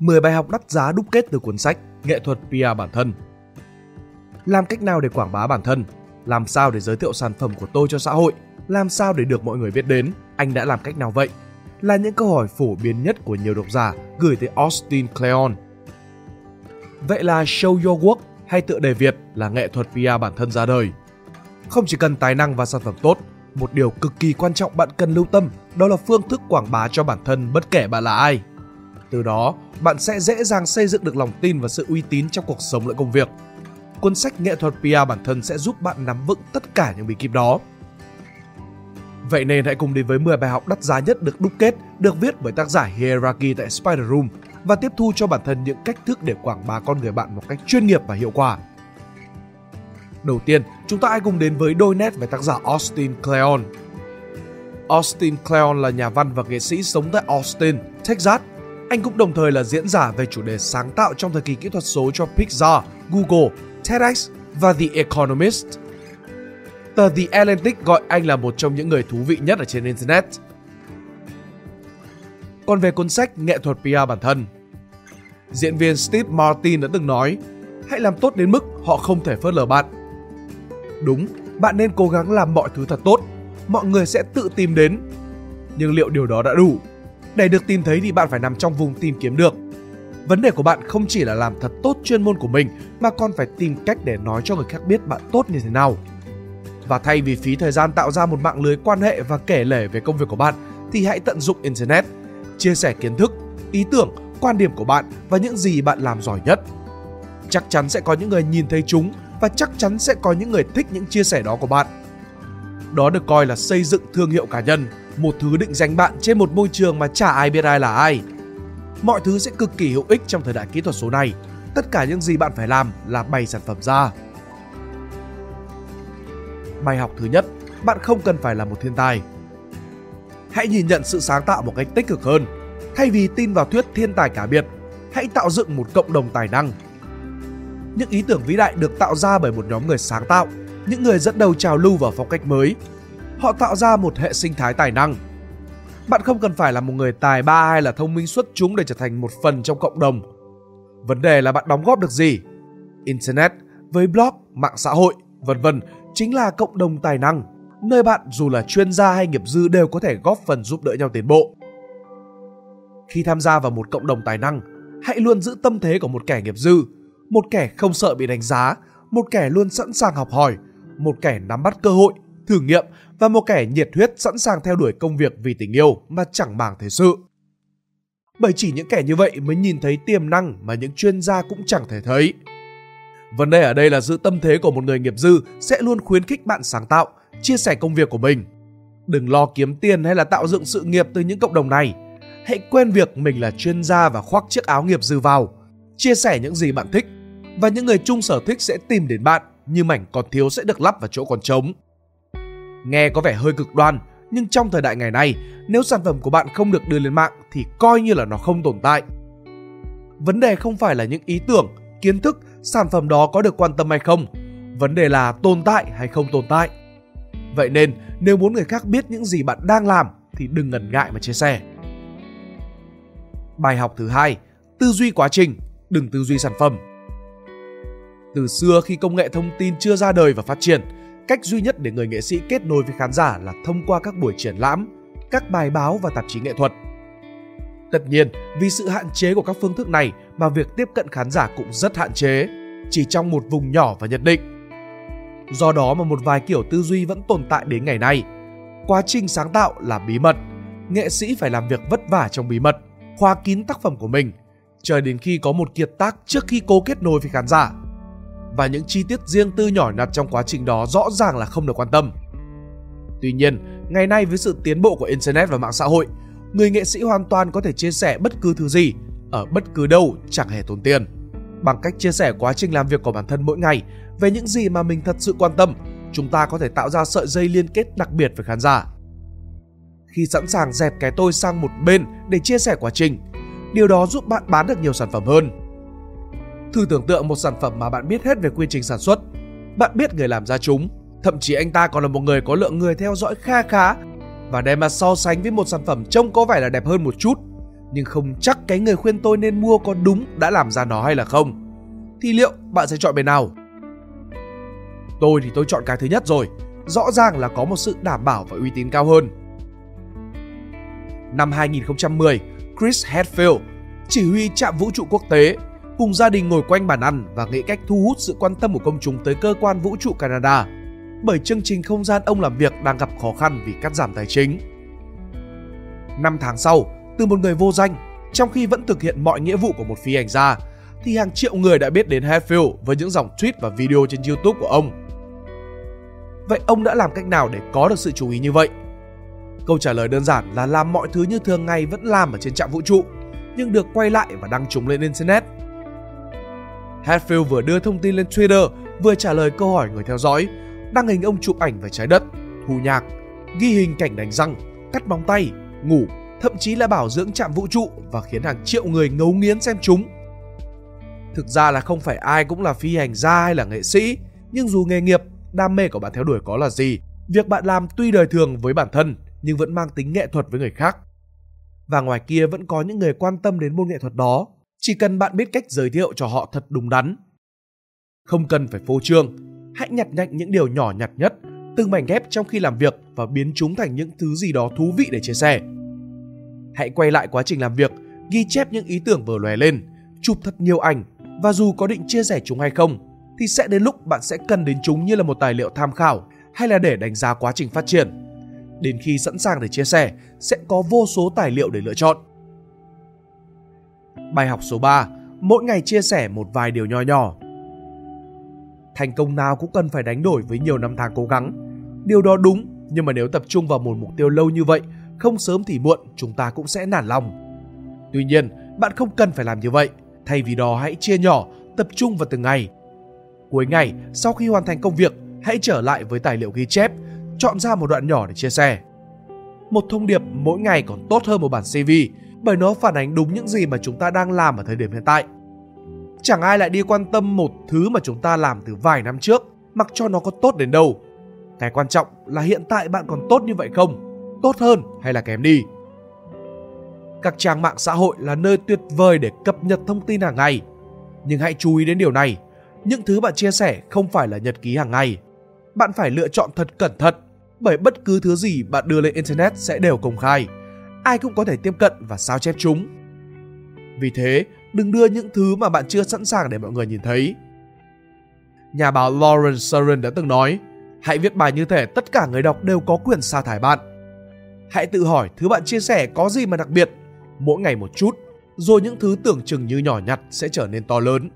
10 bài học đắt giá đúc kết từ cuốn sách Nghệ thuật PR bản thân. Làm cách nào để quảng bá bản thân? Làm sao để giới thiệu sản phẩm của tôi cho xã hội? Làm sao để được mọi người biết đến? Anh đã làm cách nào vậy? Là những câu hỏi phổ biến nhất của nhiều độc giả gửi tới Austin Kleon. Vậy là Show Your Work hay tựa đề Việt là nghệ thuật PR bản thân ra đời. Không chỉ cần tài năng và sản phẩm tốt, một điều cực kỳ quan trọng bạn cần lưu tâm đó là phương thức quảng bá cho bản thân bất kể bạn là ai. Từ đó, bạn sẽ dễ dàng xây dựng được lòng tin và sự uy tín trong cuộc sống lẫn công việc. Cuốn sách Nghệ thuật PR bản thân sẽ giúp bạn nắm vững tất cả những bí kíp đó. Vậy nên hãy cùng đến với 10 bài học đắt giá nhất được đúc kết, được viết bởi tác giả Hierarchy tại Spider Room và tiếp thu cho bản thân những cách thức để quảng bá con người bạn một cách chuyên nghiệp và hiệu quả. Đầu tiên, chúng ta hãy cùng đến với đôi nét về tác giả Austin Kleon. Austin Kleon là nhà văn và nghệ sĩ sống tại Austin, Texas. Anh cũng đồng thời là diễn giả về chủ đề sáng tạo trong thời kỳ kỹ thuật số cho Pixar, Google, TEDx và The Economist. Tờ The Atlantic gọi anh là một trong những người thú vị nhất ở trên Internet. Còn về cuốn sách Nghệ thuật PR bản thân, diễn viên Steve Martin đã từng nói hãy làm tốt đến mức họ không thể phớt lờ bạn. Đúng, bạn nên cố gắng làm mọi thứ thật tốt, mọi người sẽ tự tìm đến. Nhưng liệu điều đó đã đủ? Để được tìm thấy thì bạn phải nằm trong vùng tìm kiếm được. Vấn đề của bạn không chỉ là làm thật tốt chuyên môn của mình mà còn phải tìm cách để nói cho người khác biết bạn tốt như thế nào. Và thay vì phí thời gian tạo ra một mạng lưới quan hệ và kể lể về công việc của bạn thì hãy tận dụng internet, chia sẻ kiến thức, ý tưởng, quan điểm của bạn và những gì bạn làm giỏi nhất. Chắc chắn sẽ có những người nhìn thấy chúng và chắc chắn sẽ có những người thích những chia sẻ đó của bạn. Đó được coi là xây dựng thương hiệu cá nhân, một thứ định danh bạn trên một môi trường mà chả ai biết ai là ai. Mọi thứ sẽ cực kỳ hữu ích trong thời đại kỹ thuật số này. Tất cả những gì bạn phải làm là bày sản phẩm ra. Bài học thứ nhất, bạn không cần phải là một thiên tài. Hãy nhìn nhận sự sáng tạo một cách tích cực hơn. Thay vì tin vào thuyết thiên tài cả biệt, hãy tạo dựng một cộng đồng tài năng những ý tưởng vĩ đại được tạo ra bởi một nhóm người sáng tạo, những người dẫn đầu trào lưu vào phong cách mới. Họ tạo ra một hệ sinh thái tài năng. Bạn không cần phải là một người tài ba hay là thông minh xuất chúng để trở thành một phần trong cộng đồng. Vấn đề là bạn đóng góp được gì? Internet, với blog, mạng xã hội, vân vân chính là cộng đồng tài năng, nơi bạn dù là chuyên gia hay nghiệp dư đều có thể góp phần giúp đỡ nhau tiến bộ. Khi tham gia vào một cộng đồng tài năng, hãy luôn giữ tâm thế của một kẻ nghiệp dư, một kẻ không sợ bị đánh giá, một kẻ luôn sẵn sàng học hỏi, một kẻ nắm bắt cơ hội, thử nghiệm và một kẻ nhiệt huyết sẵn sàng theo đuổi công việc vì tình yêu mà chẳng màng thế sự. Bởi chỉ những kẻ như vậy mới nhìn thấy tiềm năng mà những chuyên gia cũng chẳng thể thấy. Vấn đề ở đây là giữ tâm thế của một người nghiệp dư sẽ luôn khuyến khích bạn sáng tạo, chia sẻ công việc của mình. Đừng lo kiếm tiền hay là tạo dựng sự nghiệp từ những cộng đồng này. Hãy quên việc mình là chuyên gia và khoác chiếc áo nghiệp dư vào. Chia sẻ những gì bạn thích và những người chung sở thích sẽ tìm đến bạn như mảnh còn thiếu sẽ được lắp vào chỗ còn trống. Nghe có vẻ hơi cực đoan, nhưng trong thời đại ngày nay, nếu sản phẩm của bạn không được đưa lên mạng thì coi như là nó không tồn tại. Vấn đề không phải là những ý tưởng, kiến thức, sản phẩm đó có được quan tâm hay không, vấn đề là tồn tại hay không tồn tại. Vậy nên, nếu muốn người khác biết những gì bạn đang làm thì đừng ngần ngại mà chia sẻ. Bài học thứ hai, tư duy quá trình, đừng tư duy sản phẩm. Từ xưa khi công nghệ thông tin chưa ra đời và phát triển, cách duy nhất để người nghệ sĩ kết nối với khán giả là thông qua các buổi triển lãm, các bài báo và tạp chí nghệ thuật. Tất nhiên, vì sự hạn chế của các phương thức này mà việc tiếp cận khán giả cũng rất hạn chế, chỉ trong một vùng nhỏ và nhất định. Do đó mà một vài kiểu tư duy vẫn tồn tại đến ngày nay. Quá trình sáng tạo là bí mật, nghệ sĩ phải làm việc vất vả trong bí mật, khóa kín tác phẩm của mình, chờ đến khi có một kiệt tác trước khi cố kết nối với khán giả và những chi tiết riêng tư nhỏ nhặt trong quá trình đó rõ ràng là không được quan tâm. Tuy nhiên, ngày nay với sự tiến bộ của internet và mạng xã hội, người nghệ sĩ hoàn toàn có thể chia sẻ bất cứ thứ gì ở bất cứ đâu chẳng hề tốn tiền. Bằng cách chia sẻ quá trình làm việc của bản thân mỗi ngày về những gì mà mình thật sự quan tâm, chúng ta có thể tạo ra sợi dây liên kết đặc biệt với khán giả. Khi sẵn sàng dẹp cái tôi sang một bên để chia sẻ quá trình, điều đó giúp bạn bán được nhiều sản phẩm hơn Thử tưởng tượng một sản phẩm mà bạn biết hết về quy trình sản xuất. Bạn biết người làm ra chúng, thậm chí anh ta còn là một người có lượng người theo dõi kha khá và đem mà so sánh với một sản phẩm trông có vẻ là đẹp hơn một chút nhưng không chắc cái người khuyên tôi nên mua có đúng đã làm ra nó hay là không. Thì liệu bạn sẽ chọn bên nào? Tôi thì tôi chọn cái thứ nhất rồi. Rõ ràng là có một sự đảm bảo và uy tín cao hơn. Năm 2010, Chris Hadfield, chỉ huy trạm vũ trụ quốc tế, cùng gia đình ngồi quanh bàn ăn và nghĩ cách thu hút sự quan tâm của công chúng tới cơ quan vũ trụ Canada bởi chương trình không gian ông làm việc đang gặp khó khăn vì cắt giảm tài chính. Năm tháng sau, từ một người vô danh, trong khi vẫn thực hiện mọi nghĩa vụ của một phi hành gia, thì hàng triệu người đã biết đến Hatfield với những dòng tweet và video trên YouTube của ông. Vậy ông đã làm cách nào để có được sự chú ý như vậy? Câu trả lời đơn giản là làm mọi thứ như thường ngày vẫn làm ở trên trạm vũ trụ, nhưng được quay lại và đăng chúng lên Internet. Hatfield vừa đưa thông tin lên Twitter, vừa trả lời câu hỏi người theo dõi, đăng hình ông chụp ảnh về trái đất, thu nhạc, ghi hình cảnh đánh răng, cắt móng tay, ngủ, thậm chí là bảo dưỡng trạm vũ trụ và khiến hàng triệu người ngấu nghiến xem chúng. Thực ra là không phải ai cũng là phi hành gia hay là nghệ sĩ, nhưng dù nghề nghiệp, đam mê của bạn theo đuổi có là gì, việc bạn làm tuy đời thường với bản thân nhưng vẫn mang tính nghệ thuật với người khác. Và ngoài kia vẫn có những người quan tâm đến môn nghệ thuật đó, chỉ cần bạn biết cách giới thiệu cho họ thật đúng đắn. Không cần phải phô trương, hãy nhặt nhạnh những điều nhỏ nhặt nhất, từng mảnh ghép trong khi làm việc và biến chúng thành những thứ gì đó thú vị để chia sẻ. Hãy quay lại quá trình làm việc, ghi chép những ý tưởng vừa lòe lên, chụp thật nhiều ảnh và dù có định chia sẻ chúng hay không thì sẽ đến lúc bạn sẽ cần đến chúng như là một tài liệu tham khảo hay là để đánh giá quá trình phát triển. Đến khi sẵn sàng để chia sẻ, sẽ có vô số tài liệu để lựa chọn. Bài học số 3, mỗi ngày chia sẻ một vài điều nho nhỏ. Thành công nào cũng cần phải đánh đổi với nhiều năm tháng cố gắng. Điều đó đúng, nhưng mà nếu tập trung vào một mục tiêu lâu như vậy, không sớm thì muộn chúng ta cũng sẽ nản lòng. Tuy nhiên, bạn không cần phải làm như vậy. Thay vì đó hãy chia nhỏ, tập trung vào từng ngày. Cuối ngày, sau khi hoàn thành công việc, hãy trở lại với tài liệu ghi chép, chọn ra một đoạn nhỏ để chia sẻ. Một thông điệp mỗi ngày còn tốt hơn một bản CV bởi nó phản ánh đúng những gì mà chúng ta đang làm ở thời điểm hiện tại. Chẳng ai lại đi quan tâm một thứ mà chúng ta làm từ vài năm trước, mặc cho nó có tốt đến đâu. Cái quan trọng là hiện tại bạn còn tốt như vậy không? Tốt hơn hay là kém đi? Các trang mạng xã hội là nơi tuyệt vời để cập nhật thông tin hàng ngày. Nhưng hãy chú ý đến điều này, những thứ bạn chia sẻ không phải là nhật ký hàng ngày. Bạn phải lựa chọn thật cẩn thận, bởi bất cứ thứ gì bạn đưa lên internet sẽ đều công khai. Ai cũng có thể tiếp cận và sao chép chúng. Vì thế, đừng đưa những thứ mà bạn chưa sẵn sàng để mọi người nhìn thấy. Nhà báo Lawrence Sarin đã từng nói, hãy viết bài như thể tất cả người đọc đều có quyền sa thải bạn. Hãy tự hỏi thứ bạn chia sẻ có gì mà đặc biệt, mỗi ngày một chút, rồi những thứ tưởng chừng như nhỏ nhặt sẽ trở nên to lớn.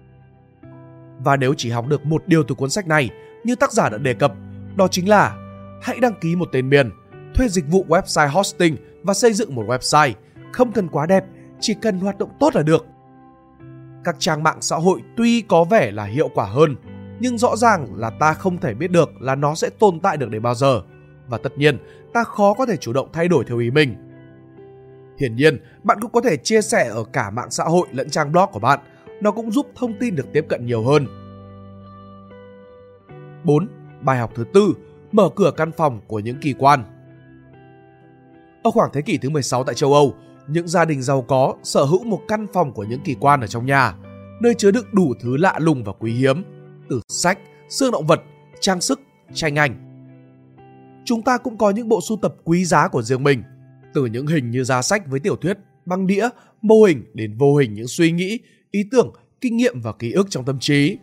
Và nếu chỉ học được một điều từ cuốn sách này, như tác giả đã đề cập, đó chính là hãy đăng ký một tên miền, thuê dịch vụ website hosting và xây dựng một website. Không cần quá đẹp, chỉ cần hoạt động tốt là được. Các trang mạng xã hội tuy có vẻ là hiệu quả hơn, nhưng rõ ràng là ta không thể biết được là nó sẽ tồn tại được đến bao giờ. Và tất nhiên, ta khó có thể chủ động thay đổi theo ý mình. Hiển nhiên, bạn cũng có thể chia sẻ ở cả mạng xã hội lẫn trang blog của bạn. Nó cũng giúp thông tin được tiếp cận nhiều hơn. 4. Bài học thứ tư, mở cửa căn phòng của những kỳ quan. Ở khoảng thế kỷ thứ 16 tại châu Âu, những gia đình giàu có sở hữu một căn phòng của những kỳ quan ở trong nhà, nơi chứa đựng đủ thứ lạ lùng và quý hiếm, từ sách, xương động vật, trang sức, tranh ảnh. Chúng ta cũng có những bộ sưu tập quý giá của riêng mình, từ những hình như giá sách với tiểu thuyết, băng đĩa, mô hình đến vô hình những suy nghĩ, ý tưởng, kinh nghiệm và ký ức trong tâm trí.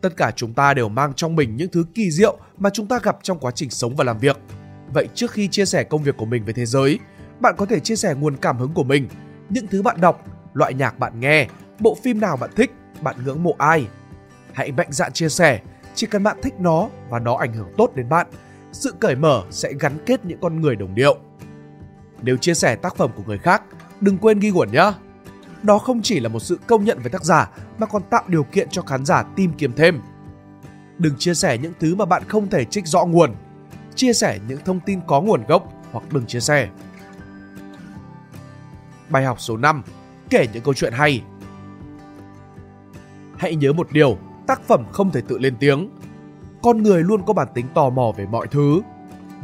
Tất cả chúng ta đều mang trong mình những thứ kỳ diệu mà chúng ta gặp trong quá trình sống và làm việc. Vậy trước khi chia sẻ công việc của mình với thế giới, bạn có thể chia sẻ nguồn cảm hứng của mình, những thứ bạn đọc, loại nhạc bạn nghe, bộ phim nào bạn thích, bạn ngưỡng mộ ai. Hãy mạnh dạn chia sẻ, chỉ cần bạn thích nó và nó ảnh hưởng tốt đến bạn, sự cởi mở sẽ gắn kết những con người đồng điệu. Nếu chia sẻ tác phẩm của người khác, đừng quên ghi nguồn nhé. Đó không chỉ là một sự công nhận với tác giả mà còn tạo điều kiện cho khán giả tìm kiếm thêm. Đừng chia sẻ những thứ mà bạn không thể trích rõ nguồn. Chia sẻ những thông tin có nguồn gốc hoặc đừng chia sẻ. Bài học số 5. Kể những câu chuyện hay. Hãy nhớ một điều, tác phẩm không thể tự lên tiếng. Con người luôn có bản tính tò mò về mọi thứ.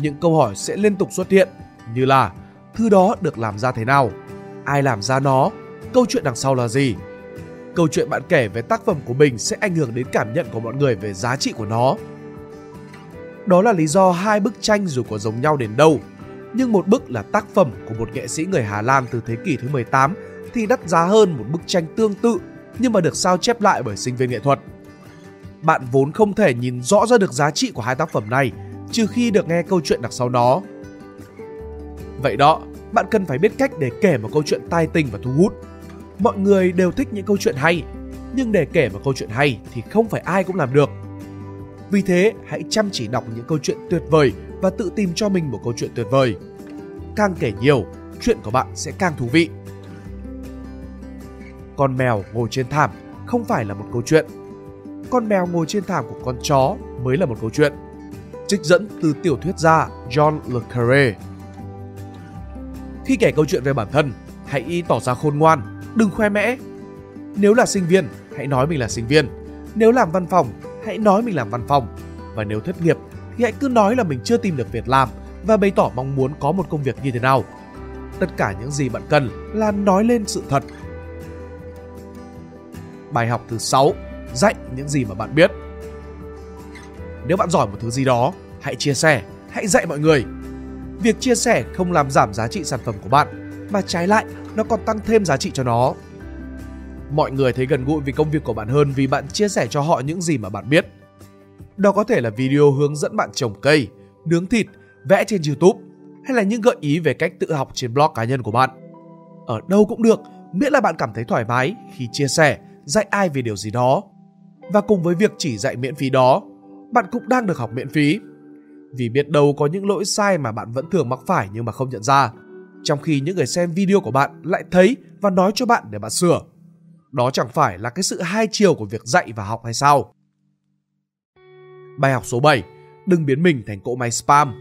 Những câu hỏi sẽ liên tục xuất hiện như là thứ đó được làm ra thế nào? ai làm ra nó, câu chuyện đằng sau là gì. Câu chuyện bạn kể về tác phẩm của mình sẽ ảnh hưởng đến cảm nhận của mọi người về giá trị của nó. Đó là lý do hai bức tranh dù có giống nhau đến đâu, nhưng một bức là tác phẩm của một nghệ sĩ người Hà Lan từ thế kỷ thứ 18 thì đắt giá hơn một bức tranh tương tự nhưng mà được sao chép lại bởi sinh viên nghệ thuật. Bạn vốn không thể nhìn rõ ra được giá trị của hai tác phẩm này trừ khi được nghe câu chuyện đằng sau nó. Vậy đó, bạn cần phải biết cách để kể một câu chuyện tai tình và thu hút. Mọi người đều thích những câu chuyện hay, nhưng để kể một câu chuyện hay thì không phải ai cũng làm được. Vì thế, hãy chăm chỉ đọc những câu chuyện tuyệt vời và tự tìm cho mình một câu chuyện tuyệt vời. Càng kể nhiều, chuyện của bạn sẽ càng thú vị. Con mèo ngồi trên thảm không phải là một câu chuyện. Con mèo ngồi trên thảm của con chó mới là một câu chuyện. Trích dẫn từ tiểu thuyết gia John Le Carré. Khi kể câu chuyện về bản thân, hãy tỏ ra khôn ngoan, đừng khoe mẽ. Nếu là sinh viên, hãy nói mình là sinh viên. Nếu làm văn phòng, hãy nói mình làm văn phòng. Và nếu thất nghiệp thì hãy cứ nói là mình chưa tìm được việc làm và bày tỏ mong muốn có một công việc như thế nào. Tất cả những gì bạn cần là nói lên sự thật. Bài học thứ 6, dạy những gì mà bạn biết. Nếu bạn giỏi một thứ gì đó, hãy chia sẻ, hãy dạy mọi người. Việc chia sẻ không làm giảm giá trị sản phẩm của bạn, mà trái lại nó còn tăng thêm giá trị cho nó. Mọi người thấy gần gũi vì công việc của bạn hơn vì bạn chia sẻ cho họ những gì mà bạn biết. Đó có thể là video hướng dẫn bạn trồng cây, nướng thịt, vẽ trên YouTube hay là những gợi ý về cách tự học trên blog cá nhân của bạn. Ở đâu cũng được, miễn là bạn cảm thấy thoải mái khi chia sẻ, dạy ai về điều gì đó. Và cùng với việc chỉ dạy miễn phí đó, bạn cũng đang được học miễn phí. Vì biết đâu có những lỗi sai mà bạn vẫn thường mắc phải nhưng mà không nhận ra. Trong khi những người xem video của bạn lại thấy và nói cho bạn để bạn sửa. Đó chẳng phải là cái sự hai chiều của việc dạy và học hay sao? Bài học số 7. Đừng biến mình thành cỗ máy spam.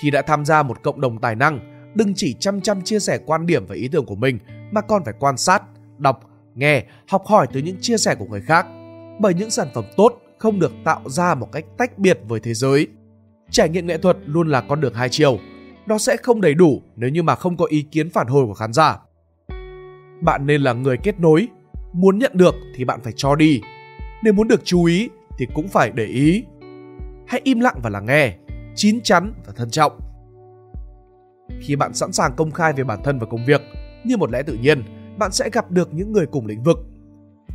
Khi đã tham gia một cộng đồng tài năng, đừng chỉ chăm chăm chia sẻ quan điểm và ý tưởng của mình mà còn phải quan sát, đọc, nghe, học hỏi từ những chia sẻ của người khác. Bởi những sản phẩm tốt không được tạo ra một cách tách biệt với thế giới. Trải nghiệm nghệ thuật luôn là con đường hai chiều. Nó sẽ không đầy đủ nếu như mà không có ý kiến phản hồi của khán giả. Bạn nên là người kết nối. Muốn nhận được thì bạn phải cho đi. Nếu muốn được chú ý thì cũng phải để ý. Hãy im lặng và lắng nghe, chín chắn và thận trọng. Khi bạn sẵn sàng công khai về bản thân và công việc, như một lẽ tự nhiên, bạn sẽ gặp được những người cùng lĩnh vực,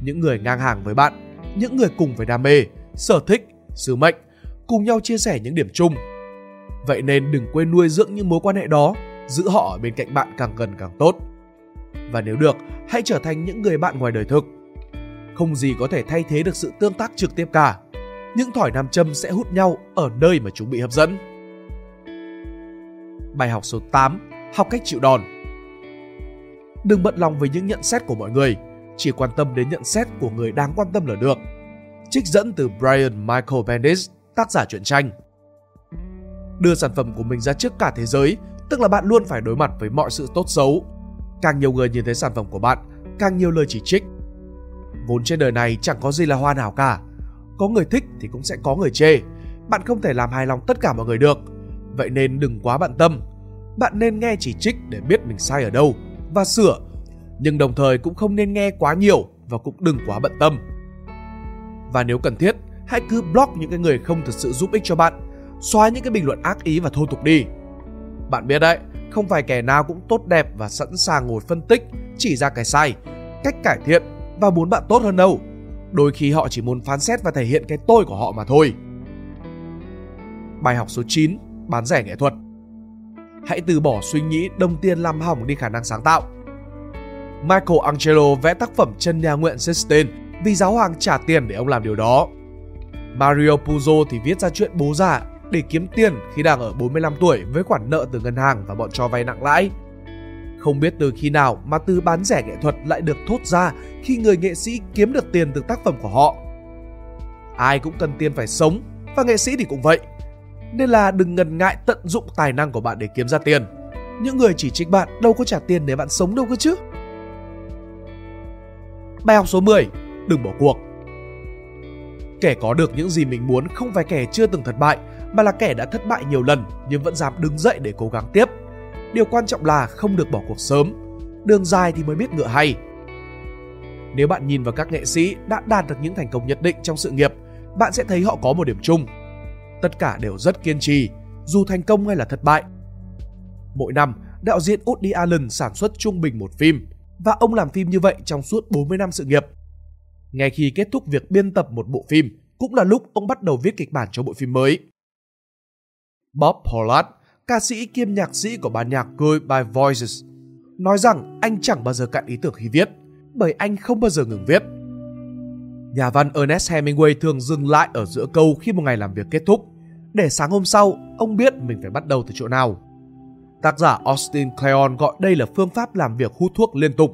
những người ngang hàng với bạn, những người cùng với đam mê, sở thích, sứ mệnh, cùng nhau chia sẻ những điểm chung. Vậy nên đừng quên nuôi dưỡng những mối quan hệ đó, giữ họ ở bên cạnh bạn càng gần càng tốt. Và nếu được, hãy trở thành những người bạn ngoài đời thực. Không gì có thể thay thế được sự tương tác trực tiếp cả. Những thỏi nam châm sẽ hút nhau ở nơi mà chúng bị hấp dẫn. Bài học số 8. Học cách chịu đòn Đừng bận lòng với những nhận xét của mọi người, chỉ quan tâm đến nhận xét của người đáng quan tâm là được. Trích dẫn từ Brian Michael Bendis, tác giả truyện tranh. Đưa sản phẩm của mình ra trước cả thế giới, tức là bạn luôn phải đối mặt với mọi sự tốt xấu. Càng nhiều người nhìn thấy sản phẩm của bạn, càng nhiều lời chỉ trích. Vốn trên đời này chẳng có gì là hoàn hảo cả. Có người thích thì cũng sẽ có người chê. Bạn không thể làm hài lòng tất cả mọi người được. Vậy nên đừng quá bận tâm. Bạn nên nghe chỉ trích để biết mình sai ở đâu và sửa. Nhưng đồng thời cũng không nên nghe quá nhiều và cũng đừng quá bận tâm. Và nếu cần thiết, hãy cứ block những cái người không thật sự giúp ích cho bạn. Xóa những cái bình luận ác ý và thô tục đi. Bạn biết đấy, không phải kẻ nào cũng tốt đẹp và sẵn sàng ngồi phân tích, chỉ ra cái sai, cách cải thiện và muốn bạn tốt hơn đâu. Đôi khi họ chỉ muốn phán xét và thể hiện cái tôi của họ mà thôi. Bài học số 9, bán rẻ nghệ thuật. Hãy từ bỏ suy nghĩ đồng tiền làm hỏng đi khả năng sáng tạo. Michael Angelo vẽ tác phẩm chân nhà nguyện Sistine vì giáo hoàng trả tiền để ông làm điều đó. Mario Puzo thì viết ra chuyện bố già để kiếm tiền khi đang ở 45 tuổi với khoản nợ từ ngân hàng và bọn cho vay nặng lãi. Không biết từ khi nào mà từ bán rẻ nghệ thuật lại được thốt ra khi người nghệ sĩ kiếm được tiền từ tác phẩm của họ. Ai cũng cần tiền phải sống, và nghệ sĩ thì cũng vậy. Nên là đừng ngần ngại tận dụng tài năng của bạn để kiếm ra tiền. Những người chỉ trích bạn đâu có trả tiền để bạn sống đâu cơ chứ. Bài học số 10. Đừng bỏ cuộc. Kẻ có được những gì mình muốn không phải kẻ chưa từng thất bại mà là kẻ đã thất bại nhiều lần nhưng vẫn dám đứng dậy để cố gắng tiếp. Điều quan trọng là không được bỏ cuộc sớm. đường dài thì mới biết ngựa hay. Nếu bạn nhìn vào các nghệ sĩ đã đạt được những thành công nhất định trong sự nghiệp, bạn sẽ thấy họ có một điểm chung. Tất cả đều rất kiên trì, dù thành công hay là thất bại. Mỗi năm, đạo diễn Woody Allen sản xuất trung bình một phim, và ông làm phim như vậy trong suốt 40 năm sự nghiệp. Ngay khi kết thúc việc biên tập một bộ phim, cũng là lúc ông bắt đầu viết kịch bản cho bộ phim mới. Bob Pollard, ca sĩ kiêm nhạc sĩ của ban nhạc Goodbye Voices, nói rằng anh chẳng bao giờ cạn ý tưởng khi viết, bởi anh không bao giờ ngừng viết. Nhà văn Ernest Hemingway thường dừng lại ở giữa câu khi một ngày làm việc kết thúc, để sáng hôm sau ông biết mình phải bắt đầu từ chỗ nào. Tác giả Austin Kleon gọi đây là phương pháp làm việc hút thuốc liên tục,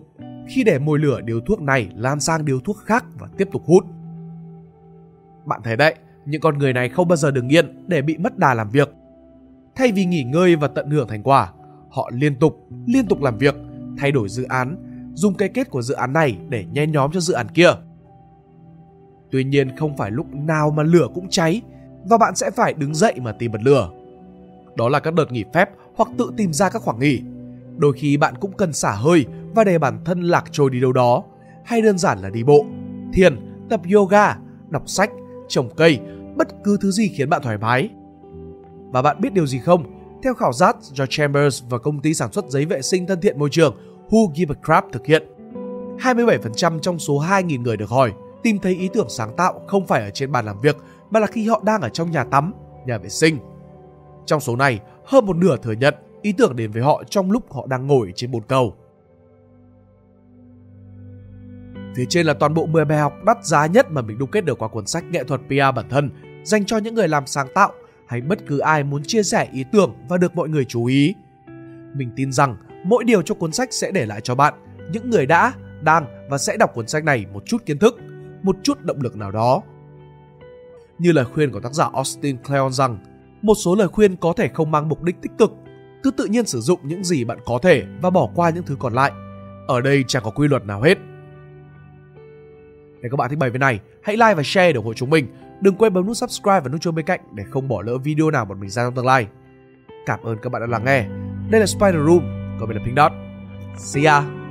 khi để mồi lửa điếu thuốc này lan sang điếu thuốc khác và tiếp tục hút. Bạn thấy đấy, những con người này không bao giờ được nghiện để bị mất đà làm việc. Thay vì nghỉ ngơi và tận hưởng thành quả, họ liên tục, liên tục làm việc, thay đổi dự án, dùng cái kết của dự án này để nhen nhóm cho dự án kia. Tuy nhiên không phải lúc nào mà lửa cũng cháy và bạn sẽ phải đứng dậy mà tìm bật lửa. Đó là các đợt nghỉ phép hoặc tự tìm ra các khoảng nghỉ. Đôi khi bạn cũng cần xả hơi và để bản thân lạc trôi đi đâu đó, hay đơn giản là đi bộ, thiền, tập yoga, đọc sách, trồng cây, bất cứ thứ gì khiến bạn thoải mái. Và bạn biết điều gì không? Theo khảo sát do Chambers và công ty sản xuất giấy vệ sinh thân thiện môi trường Who Give a Crap thực hiện, 27% trong số 2.000 người được hỏi tìm thấy ý tưởng sáng tạo không phải ở trên bàn làm việc mà là khi họ đang ở trong nhà tắm, nhà vệ sinh. Trong số này, hơn một nửa thừa nhận ý tưởng đến với họ trong lúc họ đang ngồi trên bồn cầu. Phía trên là toàn bộ 10 bài học đắt giá nhất mà mình đúc kết được qua cuốn sách Nghệ thuật PR bản thân dành cho những người làm sáng tạo hay bất cứ ai muốn chia sẻ ý tưởng và được mọi người chú ý. Mình tin rằng mỗi điều trong cuốn sách sẽ để lại cho bạn, những người đã, đang và sẽ đọc cuốn sách này một chút kiến thức, một chút động lực nào đó. Như lời khuyên của tác giả Austin Kleon rằng, một số lời khuyên có thể không mang mục đích tích cực, cứ tự nhiên sử dụng những gì bạn có thể và bỏ qua những thứ còn lại. Ở đây chẳng có quy luật nào hết. Nếu các bạn thích bài viết này, hãy like và share để ủng hộ chúng mình. Đừng quên bấm nút subscribe và nút chuông bên cạnh để không bỏ lỡ video nào bọn mình ra trong tương lai. Cảm ơn các bạn đã lắng nghe. Đây là Spider Room, còn mình là Pink Dot. See ya!